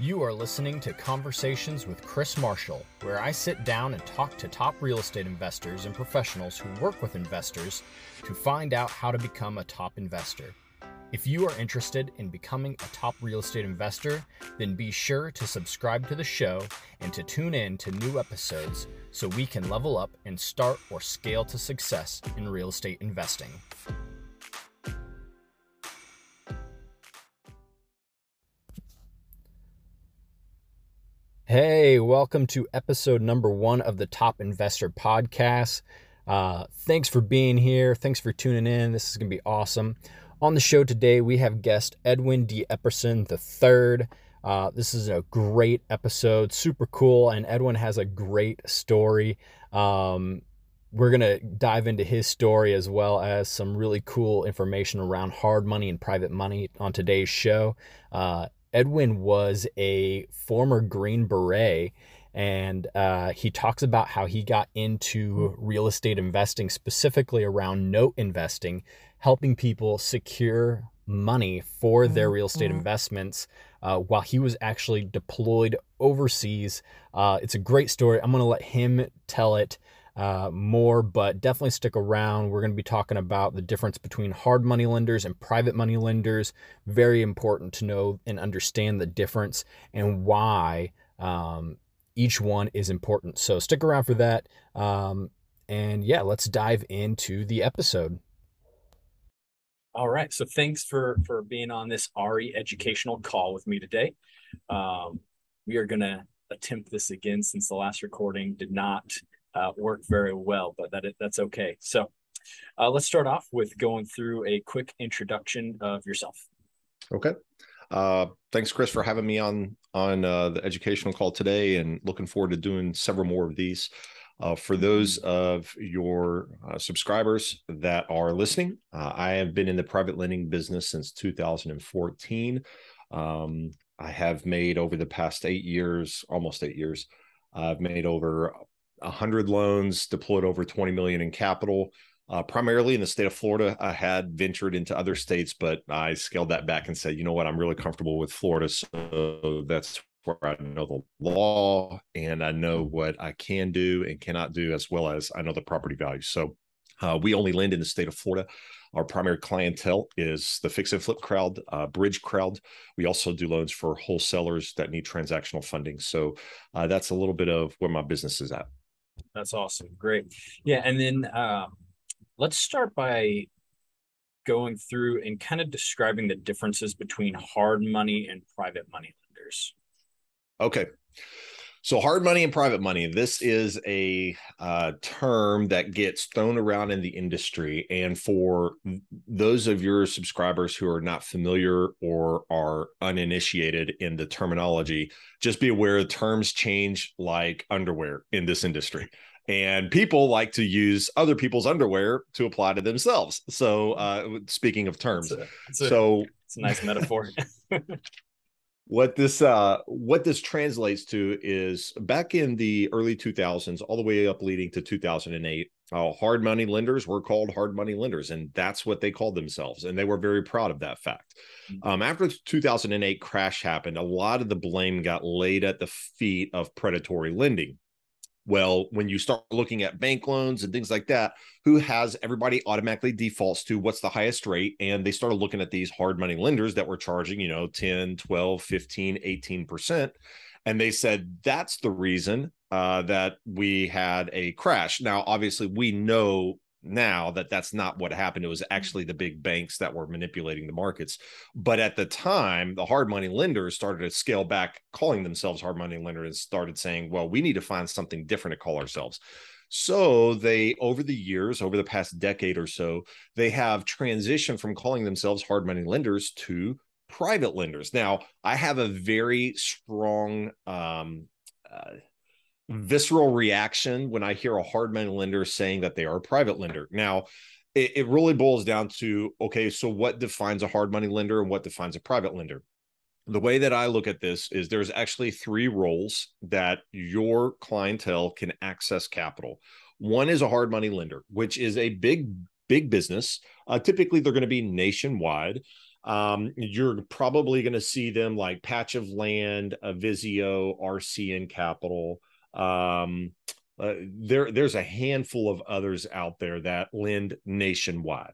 You are listening to Conversations with Chris Marshall, where I sit down and talk to top real estate investors and professionals who work with investors to find out how to become a top investor. If you are interested in becoming a top real estate investor, then be sure to subscribe to the show and to tune in to new episodes so we can level up and start or scale to success in real estate investing. Hey, welcome to episode number one of the Top Investor Podcast. Uh, thanks for being here. Thanks for tuning in. This is going to be awesome. On the show today, we have guest Edwin D. Epperson III. Uh, this is a great episode, super cool, and Edwin has a great story. Um, we're going to dive into his story as well as some really cool information around hard money and private money on today's show. Uh, Edwin was a former Green Beret, and uh, he talks about how he got into real estate investing, specifically around note investing, helping people secure money for their real estate mm-hmm. investments uh, while he was actually deployed overseas. Uh, it's a great story. I'm going to let him tell it uh, more, but definitely stick around. We're going to be talking about the difference between hard money lenders and private money lenders. Very important to know and understand the difference and why um, each one is important. So stick around for that. Um, and yeah, let's dive into the episode. All right. So thanks for for being on this RE educational call with me today. Um, we are going to attempt this again since the last recording did not uh, work very well, but that that's okay. So uh, let's start off with going through a quick introduction of yourself. Okay. Uh, thanks, Chris, for having me on on uh, the educational call today, and looking forward to doing several more of these. Uh, for those of your uh, subscribers that are listening, uh, I have been in the private lending business since 2014. Um, I have made over the past eight years, almost eight years, I've made over 100 loans, deployed over 20 million in capital. Uh, primarily in the state of Florida, I had ventured into other states, but I scaled that back and said, you know what, I'm really comfortable with Florida. So that's where I know the law and I know what I can do and cannot do, as well as I know the property value. So uh, we only lend in the state of Florida. Our primary clientele is the fix and flip crowd, uh, bridge crowd. We also do loans for wholesalers that need transactional funding. So uh, that's a little bit of where my business is at. That's awesome. Great. Yeah. And then um, let's start by going through and kind of describing the differences between hard money and private money lenders. Okay. So, hard money and private money, this is a uh, term that gets thrown around in the industry. And for those of your subscribers who are not familiar or are uninitiated in the terminology, just be aware terms change like underwear in this industry. And people like to use other people's underwear to apply to themselves. So, uh, speaking of terms, it's a, it's a, so it's a nice metaphor. what this uh what this translates to is back in the early 2000s all the way up leading to 2008 uh, hard money lenders were called hard money lenders and that's what they called themselves and they were very proud of that fact mm-hmm. um, after the 2008 crash happened a lot of the blame got laid at the feet of predatory lending well, when you start looking at bank loans and things like that, who has everybody automatically defaults to what's the highest rate? And they started looking at these hard money lenders that were charging, you know, 10, 12, 15, 18%. And they said that's the reason uh, that we had a crash. Now, obviously, we know now that that's not what happened. It was actually the big banks that were manipulating the markets. But at the time, the hard money lenders started to scale back, calling themselves hard money lenders, and started saying, well, we need to find something different to call ourselves. So they, over the years, over the past decade or so, they have transitioned from calling themselves hard money lenders to private lenders. Now, I have a very strong um, uh, visceral reaction when I hear a hard money lender saying that they are a private lender. Now, it, it really boils down to okay, so what defines a hard money lender and what defines a private lender? The way that I look at this is there's actually three roles that your clientele can access capital. One is a hard money lender, which is a big, big business. Uh, typically, they're going to be nationwide Um, you're probably going to see them like Patch of Land, Avisio, RCN Capital. Um, uh, there, there's a handful of others out there that lend nationwide.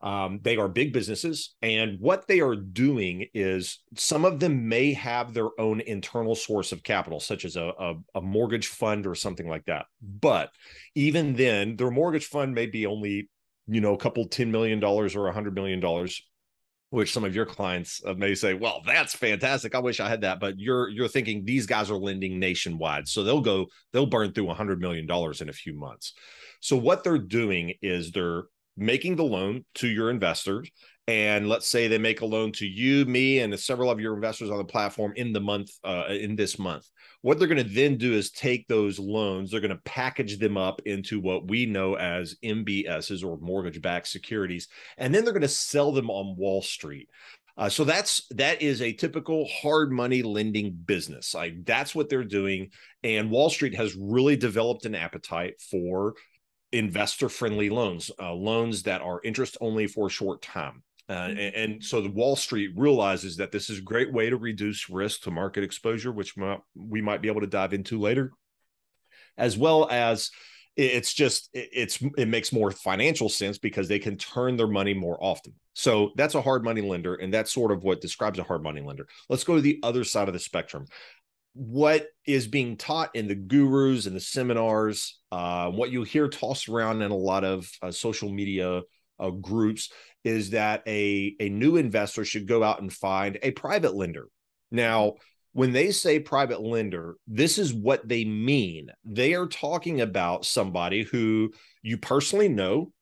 Um, they are big businesses, and what they are doing is some of them may have their own internal source of capital, such as a, a, a mortgage fund or something like that. But even then, their mortgage fund may be only, you know, a couple $10 million or a $100 million which some of your clients uh, may say, "Well, that's fantastic. I wish I had that." But you're you're thinking these guys are lending nationwide, so they'll go they'll burn through a hundred million dollars in a few months. So what they're doing is they're making the loan to your investors and let's say they make a loan to you me and several of your investors on the platform in the month uh, in this month what they're going to then do is take those loans they're going to package them up into what we know as mbs's or mortgage backed securities and then they're going to sell them on wall street uh, so that's that is a typical hard money lending business. Like that's what they're doing, and Wall Street has really developed an appetite for investor friendly loans, uh, loans that are interest only for a short time. Uh, and, mm-hmm. and, so the Wall Street realizes that this is a great way to reduce risk to market exposure, which we might be able to dive into later, as well as it's just it's it makes more financial sense because they can turn their money more often. So that's a hard money lender, and that's sort of what describes a hard money lender. Let's go to the other side of the spectrum what is being taught in the gurus and the seminars, uh, what you hear tossed around in a lot of uh, social media uh, groups is that a, a new investor should go out and find a private lender. Now, when they say private lender, this is what they mean. They are talking about somebody who you personally know,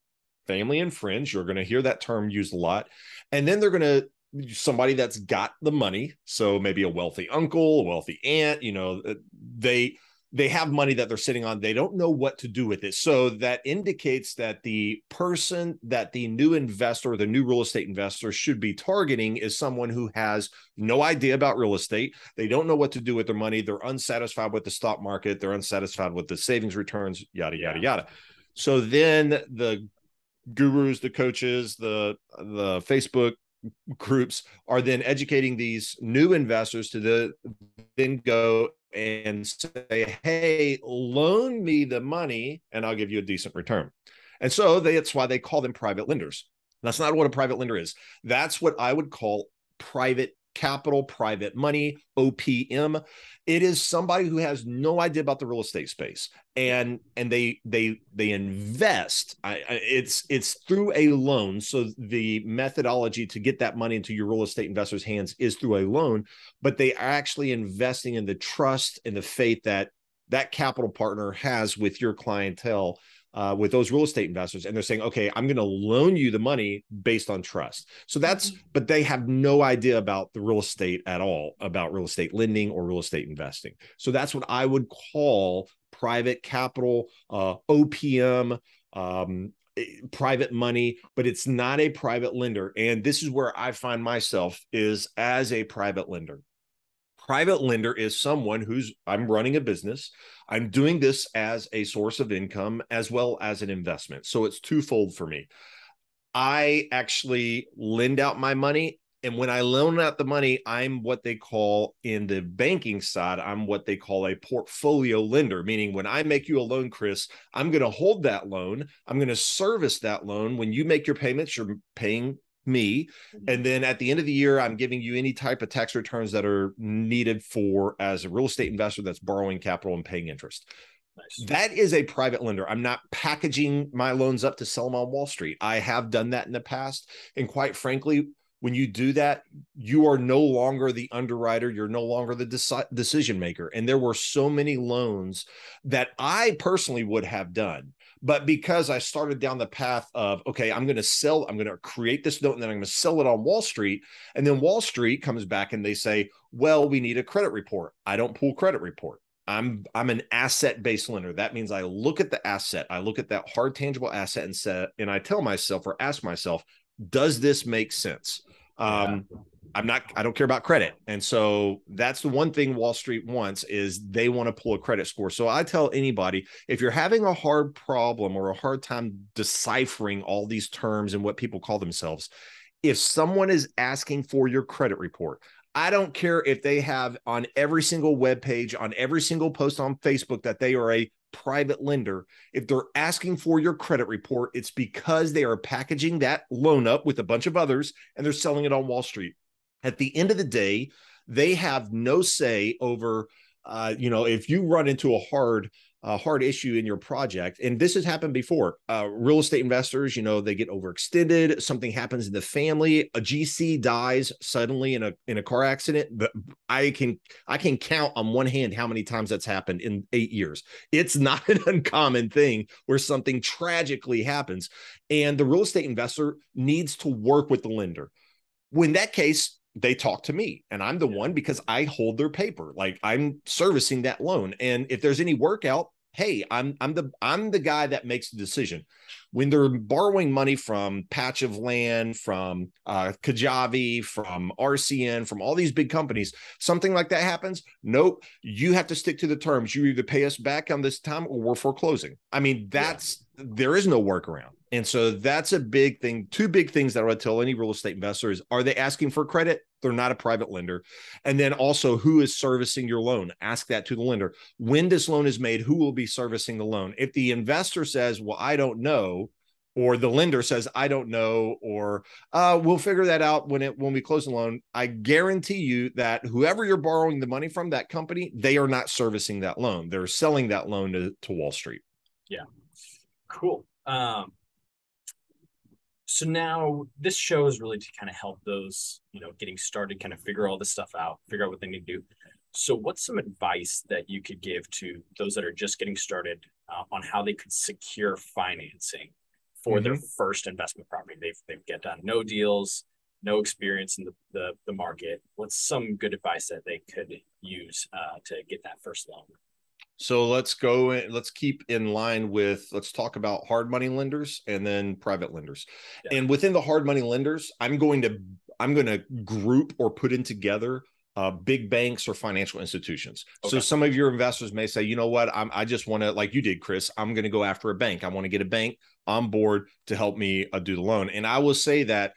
family and friends. You're going to hear that term used a lot. And then they're going to somebody that's got the money so maybe a wealthy uncle a wealthy aunt you know uh, they they have money that they're sitting on they don't know what to do with it. So that indicates that the person that the new investor the new real estate investor should be targeting is someone who has no idea about real estate. They don't know what to do with their money. They're unsatisfied with the stock market. They're unsatisfied with the savings returns yada yada yada. So then the gurus the coaches the the facebook groups are then educating these new investors to the, then go and say, hey, loan me the money and I'll give you a decent return. And so that's why they call them private lenders. That's not what a private lender is. That's what I would call private capital, private money, OPM. It is somebody who has no idea about the real estate space, and and they they they invest. I, it's it's through a loan. So the methodology to get that money into your real estate investors' hands is through a loan, but they are actually investing in the trust and the faith that that capital partner has with your clientele uh, with those real estate investors and they're saying okay i'm going to loan you the money based on trust. So that's mm-hmm. but they have no idea about the real estate at all about real estate lending or real estate investing. So that's what i would call private capital uh, opm um, eh, private money but it's not a private lender. And this is where i find myself is as a private lender private lender is someone who's I'm running a business. I'm doing this as a source of income as well as an investment. So it's twofold for me. I actually lend out my money. And when I loan out the money, I'm what they call in the banking side, I'm what they call a portfolio lender, meaning when I make you a loan, Chris, I'm going to hold that loan. I'm going to service that loan. When you make your payments, you're paying me mm-hmm. and then at the end of the year i'm giving you any type of tax returns that are needed for as a real estate investor that's borrowing capital and paying interest nice. that is a private lender i'm not packaging my loans up to sell them on wall street i have done that in the past and quite frankly when you do that you are no longer the underwriter you're no longer the deci- decision maker and there were so many loans that i personally would have done but because I started down the path of, okay, I'm going to sell, I'm going to create this note and then I'm going to sell it on Wall Street. And then Wall Street comes back and they say, well, we need a credit report. I don't pull credit report. I'm I'm an asset based lender. That means I look at the asset, I look at that hard tangible asset and say, and I tell myself or ask myself, does this make sense? Um. I'm not, I don't care about credit. And so that's the one thing Wall Street wants is they want to pull a credit score. So I tell anybody if you're having a hard problem or a hard time deciphering all these terms and what people call themselves, if someone is asking for your credit report, I don't care if they have on every single web page, on every single post on Facebook that they are a private lender. If they're asking for your credit report, it's because they are packaging that loan up with a bunch of others and they're selling it on Wall Street. At the end of the day, they have no say over uh, you know, if you run into a hard a hard issue in your project and this has happened before uh, real estate investors you know they get overextended something happens in the family a gc dies suddenly in a in a car accident but i can i can count on one hand how many times that's happened in eight years. It's not an uncommon thing where something tragically happens and the real estate investor needs to work with the lender. When that case they talk to me and I'm the yeah. one because I hold their paper. Like I'm servicing that loan. And if there's any workout, hey, I'm I'm the I'm the guy that makes the decision. When they're borrowing money from Patch of Land, from uh, Kiavi, from RCN, from all these big companies, something like that happens. Nope, you have to stick to the terms. You either pay us back on this time or we're foreclosing. I mean, that's yeah. there is no workaround. And so that's a big thing. Two big things that I would tell any real estate investor is are they asking for credit? They're not a private lender. And then also, who is servicing your loan? Ask that to the lender. When this loan is made, who will be servicing the loan? If the investor says, Well, I don't know, or the lender says, I don't know, or uh, we'll figure that out when it when we close the loan, I guarantee you that whoever you're borrowing the money from, that company, they are not servicing that loan. They're selling that loan to, to Wall Street. Yeah. Cool. Um, so now this show is really to kind of help those you know getting started kind of figure all this stuff out figure out what they need to do. So what's some advice that you could give to those that are just getting started uh, on how they could secure financing for mm-hmm. their first investment property? They've, they've get done no deals no experience in the, the, the market. What's some good advice that they could use uh, to get that first loan so let's go and let's keep in line with let's talk about hard money lenders and then private lenders. Yeah. And within the hard money lenders, I'm going to I'm going to group or put in together uh, big banks or financial institutions. Okay. So some of your investors may say, you know what, I'm, I just want to, like you did, Chris, I'm going to go after a bank. I want to get a bank on board to help me uh, do the loan. And I will say that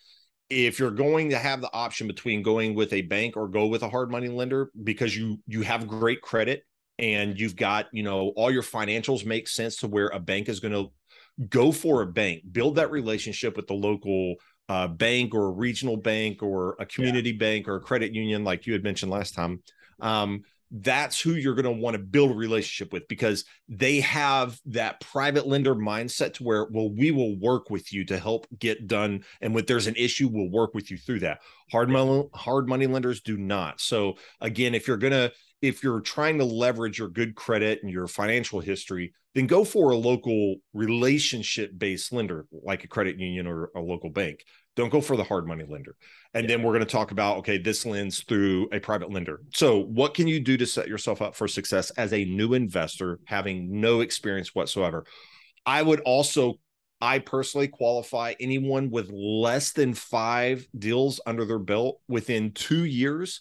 if you're going to have the option between going with a bank or go with a hard money lender because you you have great credit and you've got, you know, all your financials make sense to where a bank is going to go for a bank, build that relationship with the local uh, bank or a regional bank or a community yeah. bank or a credit union, like you had mentioned last time. Um, that's who you're going to want to build a relationship with because they have that private lender mindset to where well we will work with you to help get done and when there's an issue we'll work with you through that hard money hard money lenders do not so again if you're going to if you're trying to leverage your good credit and your financial history, then go for a local relationship based lender like a credit union or a local bank. Don't go for the hard money lender. And yeah. then we're going to talk about okay, this lends through a private lender. So, what can you do to set yourself up for success as a new investor having no experience whatsoever? I would also I personally qualify anyone with less than five deals under their belt within two years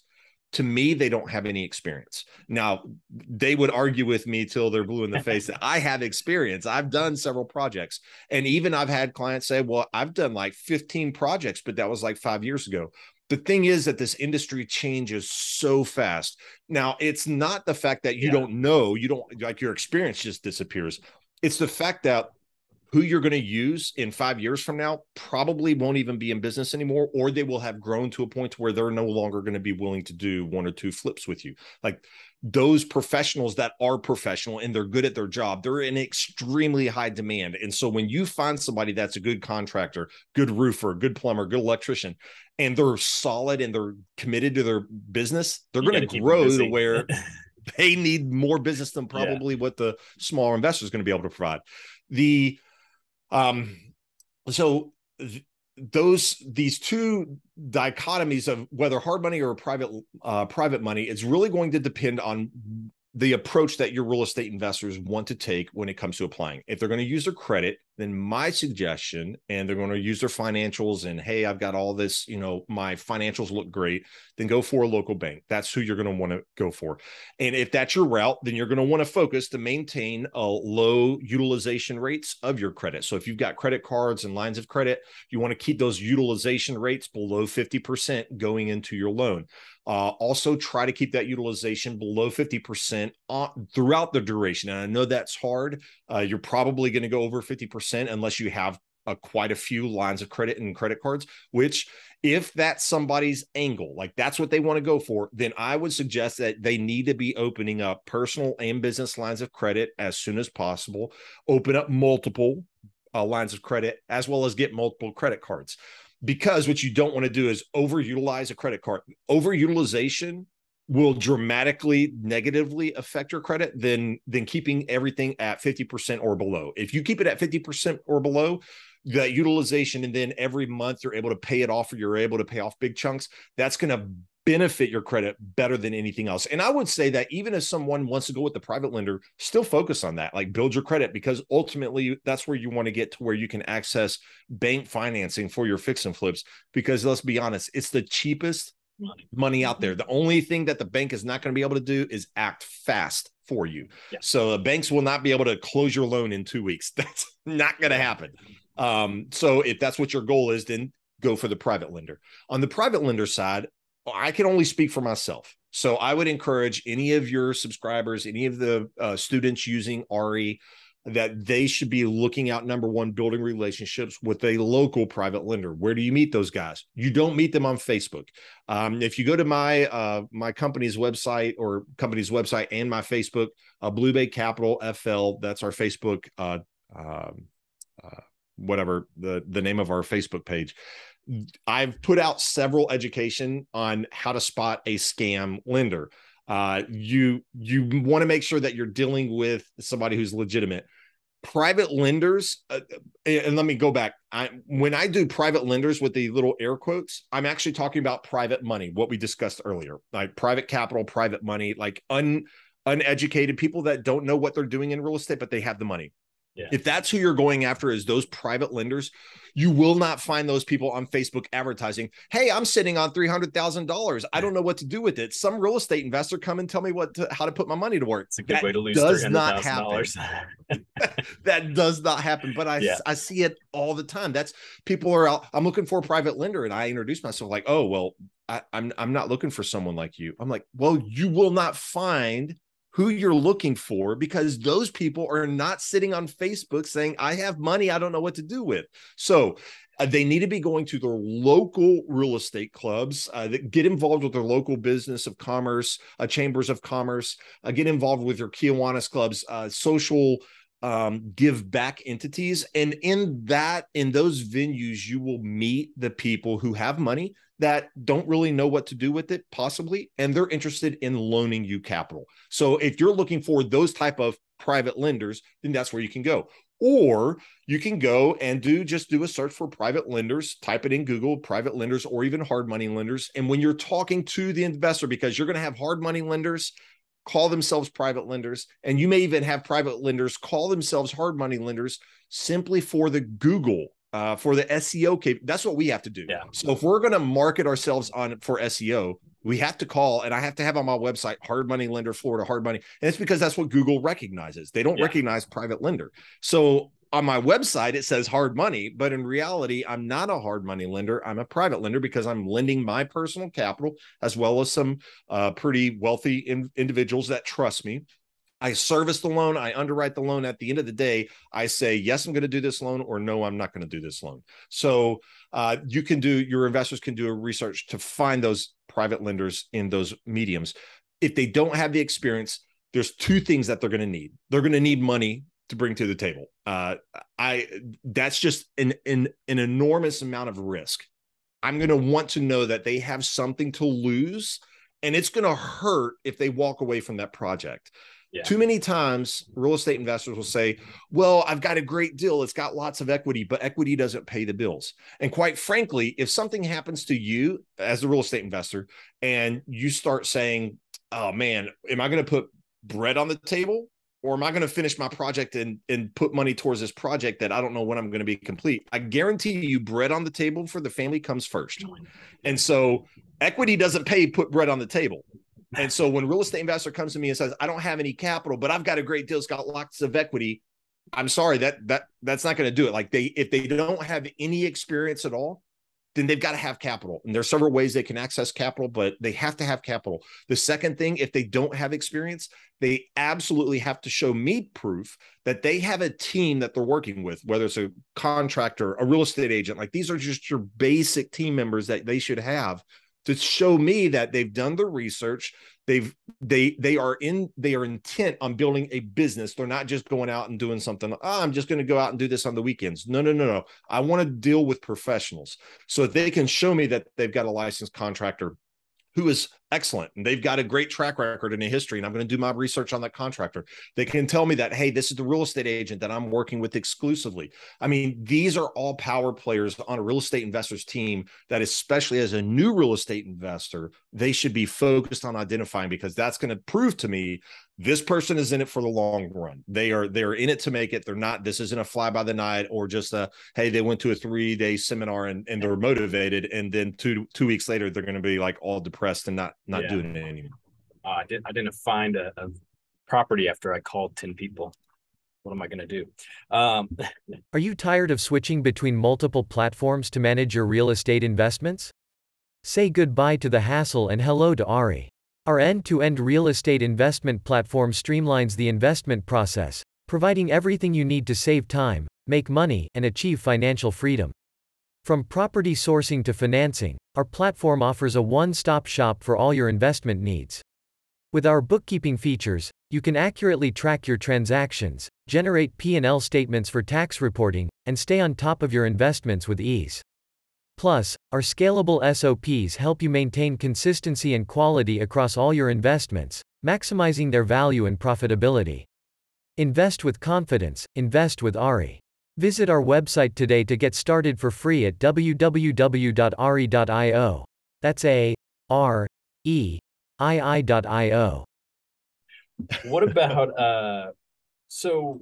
to me, they don't have any experience. Now, they would argue with me till they're blue in the face that I have experience. I've done several projects. And even I've had clients say, well, I've done like 15 projects, but that was like five years ago. The thing is that this industry changes so fast. Now, it's not the fact that you yeah. don't know, you don't like your experience just disappears. It's the fact that who you're going to use in five years from now probably won't even be in business anymore, or they will have grown to a point where they're no longer going to be willing to do one or two flips with you. Like those professionals that are professional and they're good at their job, they're in extremely high demand. And so when you find somebody that's a good contractor, good roofer, good plumber, good electrician, and they're solid and they're committed to their business, they're going to grow to where they need more business than probably yeah. what the smaller investor is going to be able to provide. The um, so th- those these two dichotomies of whether hard money or private uh, private money, it's really going to depend on the approach that your real estate investors want to take when it comes to applying. If they're going to use their credit, then my suggestion, and they're going to use their financials and hey, I've got all this, you know, my financials look great, then go for a local bank. That's who you're going to want to go for. And if that's your route, then you're going to want to focus to maintain a low utilization rates of your credit. So if you've got credit cards and lines of credit, you want to keep those utilization rates below 50% going into your loan. Uh, also, try to keep that utilization below 50% on, throughout the duration. And I know that's hard. Uh, you're probably going to go over 50% unless you have uh, quite a few lines of credit and credit cards, which if that's somebody's angle, like that's what they want to go for, then I would suggest that they need to be opening up personal and business lines of credit as soon as possible, open up multiple uh, lines of credit, as well as get multiple credit cards because what you don't want to do is overutilize a credit card. Overutilization will dramatically negatively affect your credit than than keeping everything at 50% or below. If you keep it at 50% or below, that utilization and then every month you're able to pay it off or you're able to pay off big chunks, that's going to benefit your credit better than anything else. And I would say that even if someone wants to go with the private lender, still focus on that, like build your credit, because ultimately that's where you want to get to where you can access bank financing for your fix and flips. Because let's be honest, it's the cheapest money out there. The only thing that the bank is not going to be able to do is act fast for you. Yeah. So the banks will not be able to close your loan in two weeks. That's not going to happen. Um, so if that's what your goal is, then go for the private lender. On the private lender side, I can only speak for myself. So I would encourage any of your subscribers, any of the uh, students using RE, that they should be looking out number one, building relationships with a local private lender. Where do you meet those guys? You don't meet them on Facebook. Um, if you go to my uh, my company's website or company's website and my Facebook, uh, Blue Bay Capital FL, that's our Facebook, uh, um, uh, whatever the the name of our Facebook page. I've put out several education on how to spot a scam lender. Uh, you you want to make sure that you're dealing with somebody who's legitimate. Private lenders, uh, and let me go back. I, when I do private lenders with the little air quotes, I'm actually talking about private money, what we discussed earlier, like private capital, private money, like un uneducated people that don't know what they're doing in real estate, but they have the money. Yeah. If that's who you're going after is those private lenders, you will not find those people on Facebook advertising, "Hey, I'm sitting on $300,000. I don't know what to do with it. Some real estate investor come and tell me what to, how to put my money to work." It's a good that way to lose does not happen. that does not happen, but I yeah. I see it all the time. That's people are out, I'm looking for a private lender and I introduce myself like, "Oh, well, I, I'm I'm not looking for someone like you." I'm like, "Well, you will not find who you're looking for because those people are not sitting on Facebook saying, I have money I don't know what to do with. So uh, they need to be going to their local real estate clubs uh, that get involved with their local business of commerce, uh, chambers of commerce, uh, get involved with their Kiwanis clubs, uh, social um, give back entities. And in that, in those venues, you will meet the people who have money that don't really know what to do with it, possibly, and they're interested in loaning you capital. So if you're looking for those type of private lenders, then that's where you can go. Or you can go and do just do a search for private lenders, type it in Google, private lenders, or even hard money lenders. And when you're talking to the investor, because you're going to have hard money lenders call themselves private lenders, and you may even have private lenders call themselves hard money lenders simply for the Google. Uh, for the SEO cap- that's what we have to do. Yeah. So if we're going to market ourselves on for SEO, we have to call and I have to have on my website hard money lender Florida hard money. And it's because that's what Google recognizes. They don't yeah. recognize private lender. So on my website it says hard money but in reality i'm not a hard money lender i'm a private lender because i'm lending my personal capital as well as some uh, pretty wealthy in- individuals that trust me i service the loan i underwrite the loan at the end of the day i say yes i'm going to do this loan or no i'm not going to do this loan so uh, you can do your investors can do a research to find those private lenders in those mediums if they don't have the experience there's two things that they're going to need they're going to need money to bring to the table. Uh, I that's just an, an an enormous amount of risk. I'm going to want to know that they have something to lose, and it's going to hurt if they walk away from that project. Yeah. Too many times, real estate investors will say, Well, I've got a great deal. It's got lots of equity, but equity doesn't pay the bills. And quite frankly, if something happens to you as a real estate investor and you start saying, Oh man, am I going to put bread on the table or am I going to finish my project and and put money towards this project that I don't know when I'm going to be complete? I guarantee you, bread on the table for the family comes first, oh and so equity doesn't pay put bread on the table. And so when real estate investor comes to me and says, "I don't have any capital, but I've got a great deal, it's got lots of equity," I'm sorry that that that's not going to do it. Like they if they don't have any experience at all, then they've got to have capital. And there's several ways they can access capital, but they have to have capital. The second thing, if they don't have experience, they absolutely have to show me proof that they have a team that they're working with, whether it's a contractor, a real estate agent. Like these are just your basic team members that they should have to show me that they've done the research. They've they they are in they are intent on building a business. They're not just going out and doing something oh, i'm just going to go out and do this on the weekends. No no no no. I want to deal with professionals so they can show me that they've got a licensed contractor who is excellent and they've got a great track record and a history and i'm going to do my research on that contractor. They can tell me that hey this is the real estate agent that i'm working with exclusively. I mean these are all power players on a real estate investors team that especially as a new real estate investor they should be focused on identifying because that's going to prove to me this person is in it for the long run they are they're in it to make it they're not this isn't a fly by the night or just a hey they went to a three day seminar and, and they're motivated and then two two weeks later they're going to be like all depressed and not not yeah. doing it anymore uh, i didn't i didn't find a, a property after i called 10 people what am I going to do? Um, Are you tired of switching between multiple platforms to manage your real estate investments? Say goodbye to the hassle and hello to Ari. Our end-to-end real estate investment platform streamlines the investment process, providing everything you need to save time, make money, and achieve financial freedom. From property sourcing to financing, our platform offers a one-stop shop for all your investment needs. With our bookkeeping features, you can accurately track your transactions, generate P&L statements for tax reporting, and stay on top of your investments with ease. Plus, our scalable SOPs help you maintain consistency and quality across all your investments, maximizing their value and profitability. Invest with confidence, invest with ARI. Visit our website today to get started for free at www.ari.io. That's A R E I I.io. What about uh so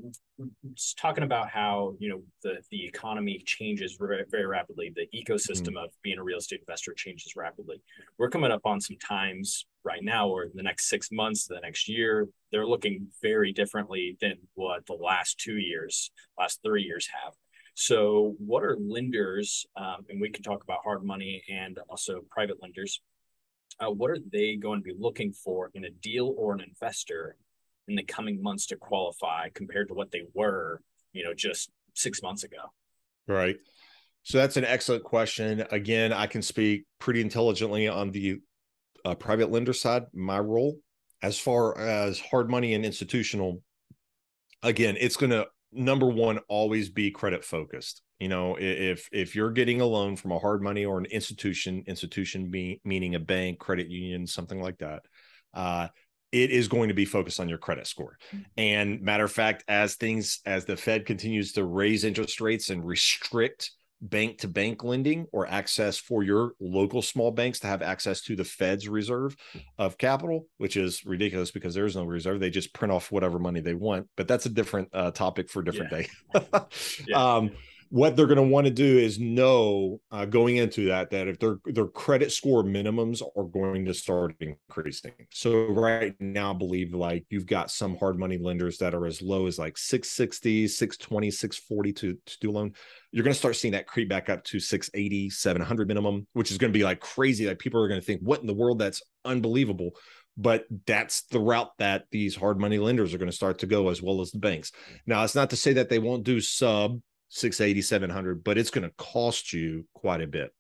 just talking about how you know the the economy changes very, very rapidly. The ecosystem mm. of being a real estate investor changes rapidly. We're coming up on some times right now or the next six months the next year they're looking very differently than what the last two years last three years have. So what are lenders um, and we can talk about hard money and also private lenders uh, what are they going to be looking for in a deal or an investor in the coming months to qualify compared to what they were, you know, just six months ago? Right. So that's an excellent question. Again, I can speak pretty intelligently on the uh, private lender side, my role. As far as hard money and institutional, again, it's going to number one always be credit focused. You know, if if you're getting a loan from a hard money or an institution, institution be, meaning a bank, credit union, something like that, uh, it is going to be focused on your credit score. Mm-hmm. And matter of fact, as things as the Fed continues to raise interest rates and restrict bank to bank lending or access for your local small banks to have access to the Fed's reserve of capital, which is ridiculous because there is no reserve. They just print off whatever money they want. But that's a different uh, topic for a different yeah. day. yeah. Um, what they're going to want to do is know uh, going into that that if their their credit score minimums are going to start increasing. So right now, I believe like you've got some hard money lenders that are as low as like 660, 620, 640 to, to do loan. You're going to start seeing that creep back up to 680, 700 minimum, which is going to be like crazy. Like people are going to think, what in the world? That's unbelievable but that's the route that these hard money lenders are going to start to go as well as the banks. Now, it's not to say that they won't do sub 680 700 but it's going to cost you quite a bit.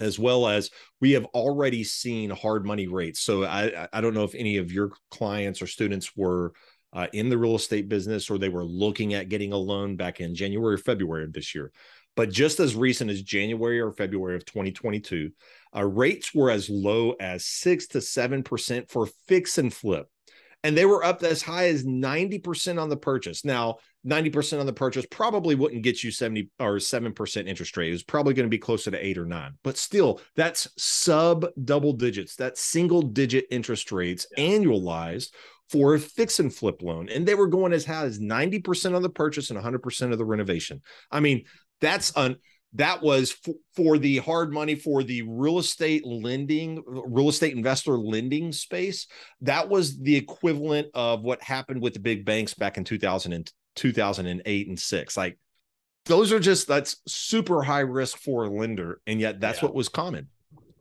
As well as we have already seen hard money rates. So i i don't know if any of your clients or students were uh, in the real estate business or they were looking at getting a loan back in january or february of this year. But just as recent as january or february of 2022 uh, rates were as low as 6 to 7% for fix and flip and they were up as high as 90% on the purchase. Now, 90% on the purchase probably wouldn't get you 70 or 7% interest rate. It was probably going to be closer to eight or nine, but still, that's sub double digits. That's single digit interest rates annualized for a fix and flip loan. And they were going as high as 90% on the purchase and 100% of the renovation. I mean, that's un that was f- for the hard money for the real estate lending real estate investor lending space that was the equivalent of what happened with the big banks back in 2000 and 2008 and 6 like those are just that's super high risk for a lender and yet that's yeah. what was common.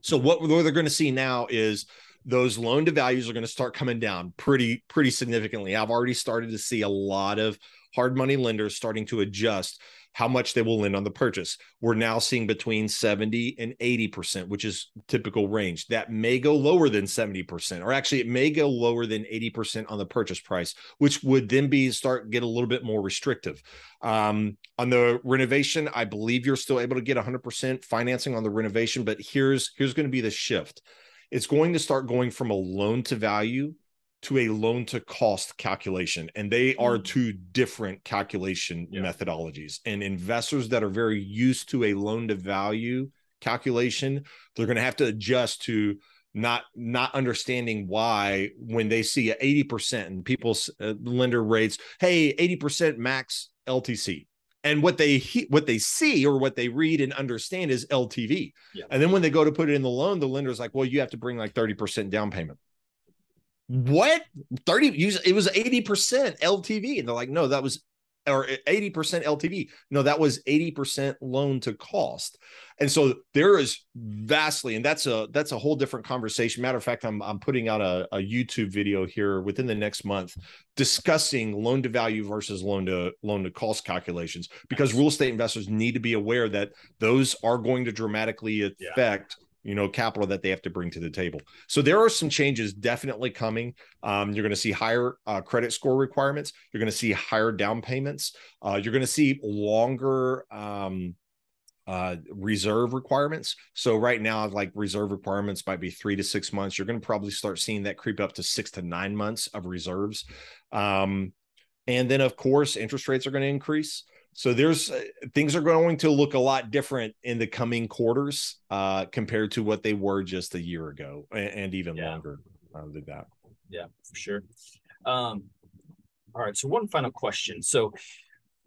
So what they're going to see now is those loan to values are going to start coming down pretty pretty significantly. I've already started to see a lot of hard money lenders starting to adjust how much they will lend on the purchase. We're now seeing between 70 and 80%, which is typical range. That may go lower than 70%, or actually it may go lower than 80% on the purchase price, which would then be start get a little bit more restrictive. Um, on the renovation, I believe you're still able to get 100% financing on the renovation, but here's here's going to be the shift. It's going to start going from a loan to value to a loan to cost calculation and they are mm. two different calculation yeah. methodologies and investors that are very used to a loan to value calculation they're going to have to adjust to not not understanding why when they see a 80% and people's uh, lender rates hey 80% max LTC and what they what they see or what they read and understand is LTV yeah. and then when they go to put it in the loan the lender's like well you have to bring like 30% down payment what? 30 it was 80% LTV and they're like no that was or 80% LTV no that was 80% loan to cost. And so there is vastly and that's a that's a whole different conversation. Matter of fact I'm I'm putting out a, a YouTube video here within the next month discussing loan to value versus loan to loan to cost calculations because real estate investors need to be aware that those are going to dramatically affect yeah you know, capital that they have to bring to the table. So there are some changes definitely coming. Um, you're going to see higher uh, credit score requirements. You're going to see higher down payments. Uh, you're going to see longer um, uh, reserve requirements. So right now, like reserve requirements might be three to six months. You're going to probably start seeing that creep up to six to nine months of reserves. Um, and then, of course, interest rates are going to increase. So there's uh, things are going to look a lot different in the coming quarters uh, compared to what they were just a year ago, and, and even yeah. longer uh, than that. Yeah, for sure. Um, all right. So one final question. So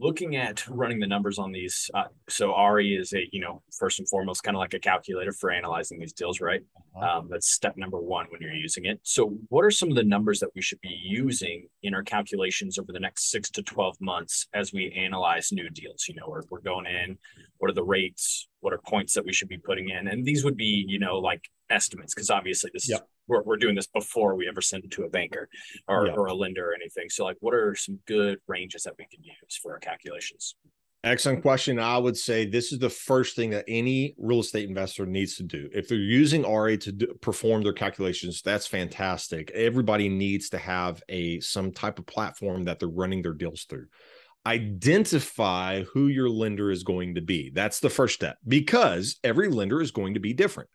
looking at running the numbers on these uh, so ari is a you know first and foremost kind of like a calculator for analyzing these deals right uh-huh. um, that's step number one when you're using it so what are some of the numbers that we should be using in our calculations over the next six to 12 months as we analyze new deals you know we're, we're going in what are the rates what are points that we should be putting in and these would be you know like estimates because obviously this yep. is we're, we're doing this before we ever send it to a banker or, yeah. or a lender or anything. So, like, what are some good ranges that we can use for our calculations? Excellent question. I would say this is the first thing that any real estate investor needs to do. If they're using RA to do, perform their calculations, that's fantastic. Everybody needs to have a some type of platform that they're running their deals through. Identify who your lender is going to be. That's the first step because every lender is going to be different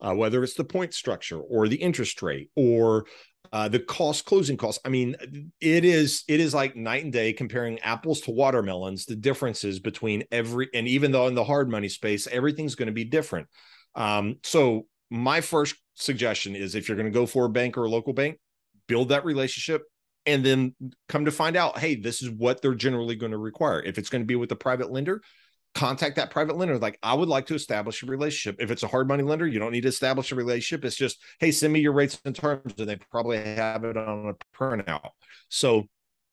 uh, whether it's the point structure or the interest rate or uh, the cost closing costs. I mean, it is it is like night and day comparing apples to watermelons. The differences between every and even though in the hard money space, everything's going to be different. Um, so my first suggestion is if you're going to go for a bank or a local bank, build that relationship and then come to find out, hey, this is what they're generally going to require. If it's going to be with a private lender, contact that private lender. Like, I would like to establish a relationship. If it's a hard money lender, you don't need to establish a relationship. It's just, hey, send me your rates and terms, and they probably have it on a printout. So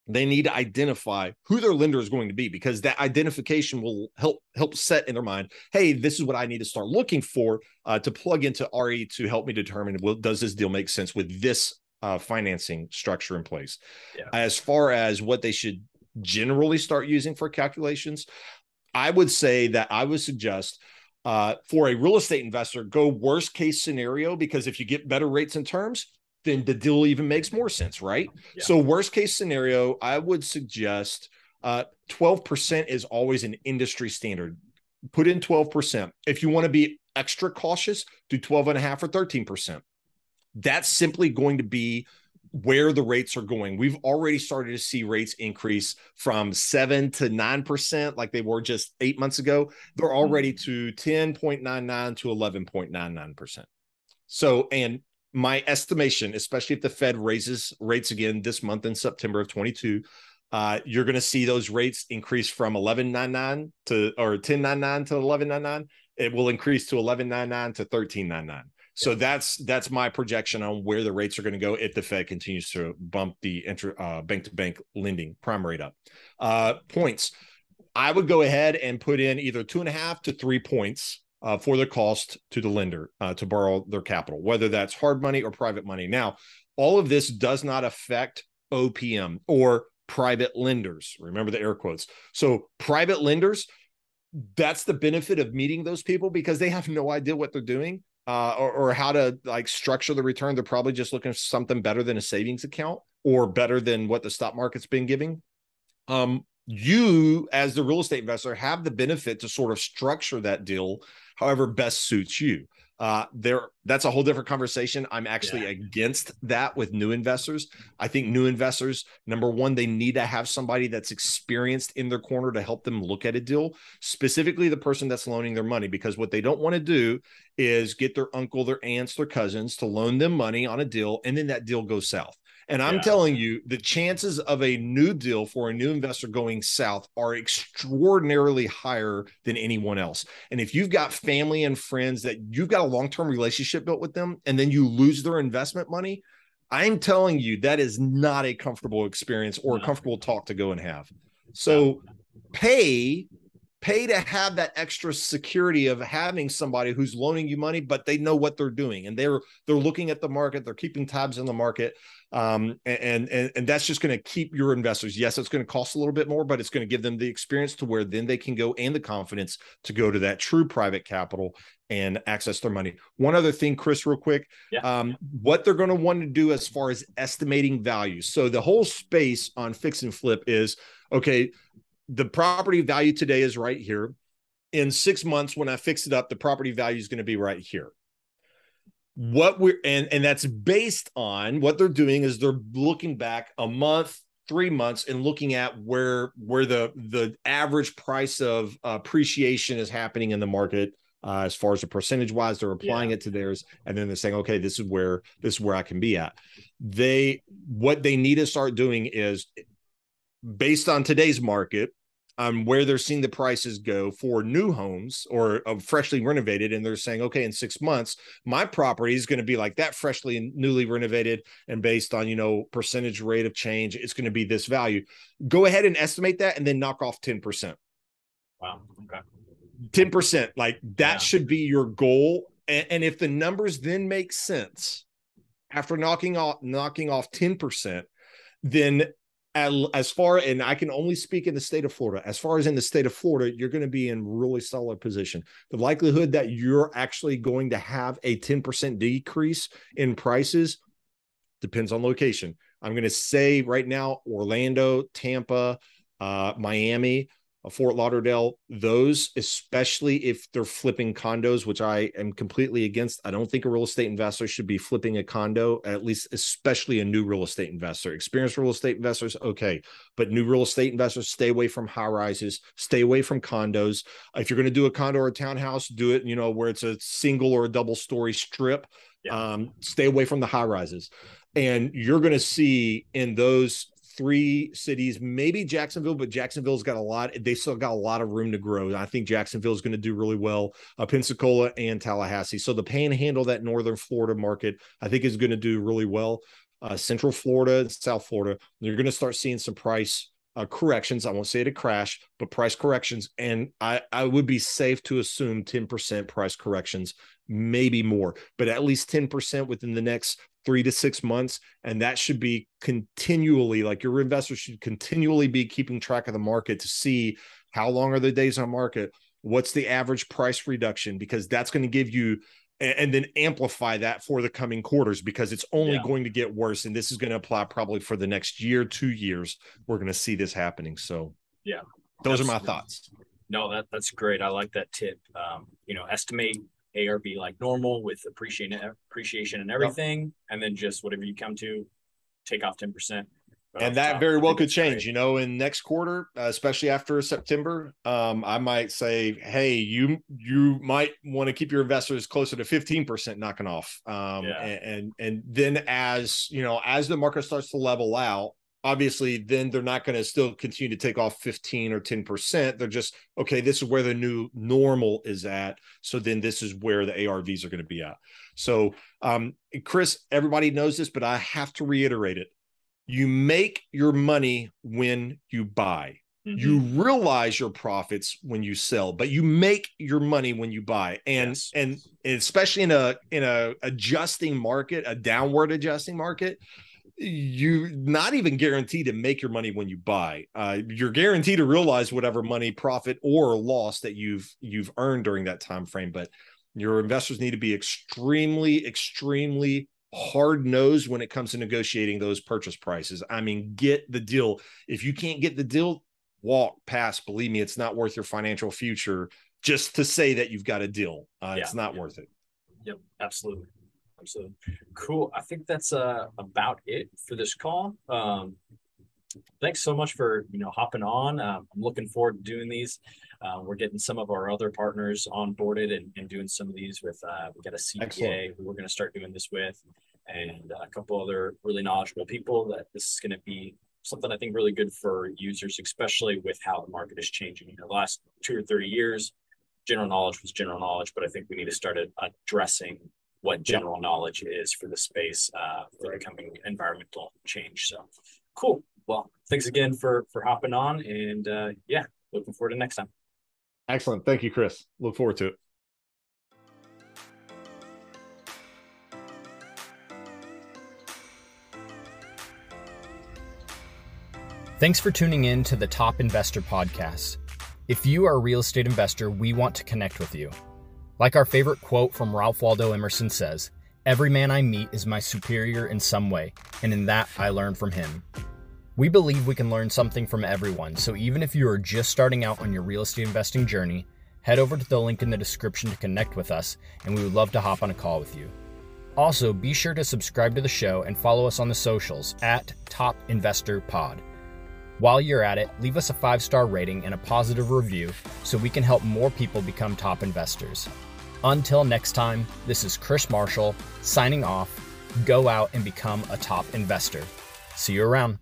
they need to identify who their lender is going to be because that identification will help help set in their mind hey this is what i need to start looking for uh, to plug into re to help me determine well does this deal make sense with this uh, financing structure in place yeah. as far as what they should generally start using for calculations I would say that I would suggest uh, for a real estate investor, go worst case scenario because if you get better rates and terms, then the deal even makes more sense, right? Yeah. So, worst case scenario, I would suggest uh, 12% is always an industry standard. Put in 12%. If you want to be extra cautious, do 12 and a half or 13%. That's simply going to be where the rates are going. We've already started to see rates increase from seven to nine percent, like they were just eight months ago. They're already to 10.99 to 11.99 percent. So, and my estimation, especially if the Fed raises rates again this month in September of 22, uh, you're going to see those rates increase from 11.99 to or 10.99 to 11.99. It will increase to 11.99 to 13.99. So yeah. that's that's my projection on where the rates are going to go if the Fed continues to bump the inter, uh, bank-to-bank lending prime rate up. Uh, points. I would go ahead and put in either two and a half to three points uh, for the cost to the lender uh, to borrow their capital, whether that's hard money or private money. Now, all of this does not affect OPM or private lenders. Remember the air quotes. So, private lenders, that's the benefit of meeting those people because they have no idea what they're doing uh, or, or how to like structure the return. They're probably just looking for something better than a savings account or better than what the stock market's been giving. Um, you, as the real estate investor, have the benefit to sort of structure that deal however best suits you. Uh there that's a whole different conversation. I'm actually yeah. against that with new investors. I think new investors number one they need to have somebody that's experienced in their corner to help them look at a deal specifically the person that's loaning their money because what they don't want to do is get their uncle their aunts their cousins to loan them money on a deal and then that deal goes south and I'm yeah. telling you, the chances of a new deal for a new investor going south are extraordinarily higher than anyone else. And if you've got family and friends that you've got a long term relationship built with them, and then you lose their investment money, I'm telling you, that is not a comfortable experience or a comfortable talk to go and have. So pay pay to have that extra security of having somebody who's loaning you money but they know what they're doing and they're they're looking at the market they're keeping tabs in the market um, and and and that's just going to keep your investors yes it's going to cost a little bit more but it's going to give them the experience to where then they can go and the confidence to go to that true private capital and access their money one other thing chris real quick yeah. um, what they're going to want to do as far as estimating values so the whole space on fix and flip is okay the property value today is right here. In six months, when I fix it up, the property value is going to be right here. What we're and and that's based on what they're doing is they're looking back a month, three months, and looking at where where the the average price of appreciation is happening in the market. Uh, as far as the percentage wise, they're applying yeah. it to theirs, and then they're saying, okay, this is where this is where I can be at. They what they need to start doing is based on today's market, um, where they're seeing the prices go for new homes or uh, freshly renovated, and they're saying, okay, in six months, my property is going to be like that, freshly and newly renovated, and based on you know percentage rate of change, it's going to be this value. Go ahead and estimate that, and then knock off ten percent. Wow. Okay. Ten percent, like that yeah. should be your goal, and, and if the numbers then make sense after knocking off knocking off ten percent, then as far and I can only speak in the state of Florida. As far as in the state of Florida, you're going to be in really solid position. The likelihood that you're actually going to have a 10% decrease in prices depends on location. I'm going to say right now Orlando, Tampa, uh, Miami Fort Lauderdale, those, especially if they're flipping condos, which I am completely against. I don't think a real estate investor should be flipping a condo, at least, especially a new real estate investor. Experienced real estate investors, okay. But new real estate investors, stay away from high rises, stay away from condos. If you're going to do a condo or a townhouse, do it, you know, where it's a single or a double story strip. Yeah. Um, stay away from the high rises. And you're going to see in those three cities, maybe Jacksonville, but Jacksonville's got a lot. They still got a lot of room to grow. I think Jacksonville is going to do really well. Uh, Pensacola and Tallahassee. So the Panhandle, that northern Florida market, I think is going to do really well. Uh, Central Florida and South Florida, you're going to start seeing some price uh, corrections. I won't say it a crash, but price corrections. And I, I would be safe to assume 10% price corrections, maybe more, but at least 10% within the next three to six months. And that should be continually like your investors should continually be keeping track of the market to see how long are the days on market, what's the average price reduction, because that's going to give you and, then amplify that for the coming quarters because it's only yeah. going to get worse. And this is going to apply probably for the next year, two years. We're going to see this happening. So, yeah, those are my thoughts. No, that that's great. I like that tip. Um, you know, estimate ARV like normal with appreciation appreciation and everything, yep. and then just whatever you come to, take off 10%. And that very well could change, great. you know, in next quarter, uh, especially after September. Um, I might say, hey, you you might want to keep your investors closer to 15% knocking off. Um, yeah. and, and and then as you know, as the market starts to level out, obviously then they're not going to still continue to take off 15 or 10%. They're just, okay, this is where the new normal is at. So then this is where the ARVs are going to be at. So, um, Chris, everybody knows this, but I have to reiterate it. You make your money when you buy. Mm-hmm. You realize your profits when you sell, but you make your money when you buy. And yes. and especially in a in a adjusting market, a downward adjusting market, you not even guaranteed to make your money when you buy. Uh, you're guaranteed to realize whatever money, profit or loss that you've you've earned during that time frame. But your investors need to be extremely, extremely hard nosed when it comes to negotiating those purchase prices. I mean, get the deal. If you can't get the deal, walk past. Believe me, it's not worth your financial future just to say that you've got a deal. Uh, yeah, it's not yeah. worth it. Yep, absolutely. So cool. I think that's uh, about it for this call. Um, thanks so much for you know hopping on. Um, I'm looking forward to doing these. Uh, we're getting some of our other partners onboarded and, and doing some of these with. Uh, we got a CPA Excellent. who we're going to start doing this with, and a couple other really knowledgeable people. That this is going to be something I think really good for users, especially with how the market is changing. You know, the last two or thirty years, general knowledge was general knowledge, but I think we need to start addressing what general knowledge is for the space uh, for the coming environmental change. So cool. Well, thanks again for for hopping on, and uh, yeah, looking forward to next time. Excellent. Thank you, Chris. Look forward to it. Thanks for tuning in to the Top Investor Podcast. If you are a real estate investor, we want to connect with you. Like our favorite quote from Ralph Waldo Emerson says, Every man I meet is my superior in some way, and in that I learn from him. We believe we can learn something from everyone, so even if you are just starting out on your real estate investing journey, head over to the link in the description to connect with us, and we would love to hop on a call with you. Also, be sure to subscribe to the show and follow us on the socials at Top Investor Pod. While you're at it, leave us a five star rating and a positive review so we can help more people become top investors. Until next time, this is Chris Marshall signing off. Go out and become a top investor. See you around.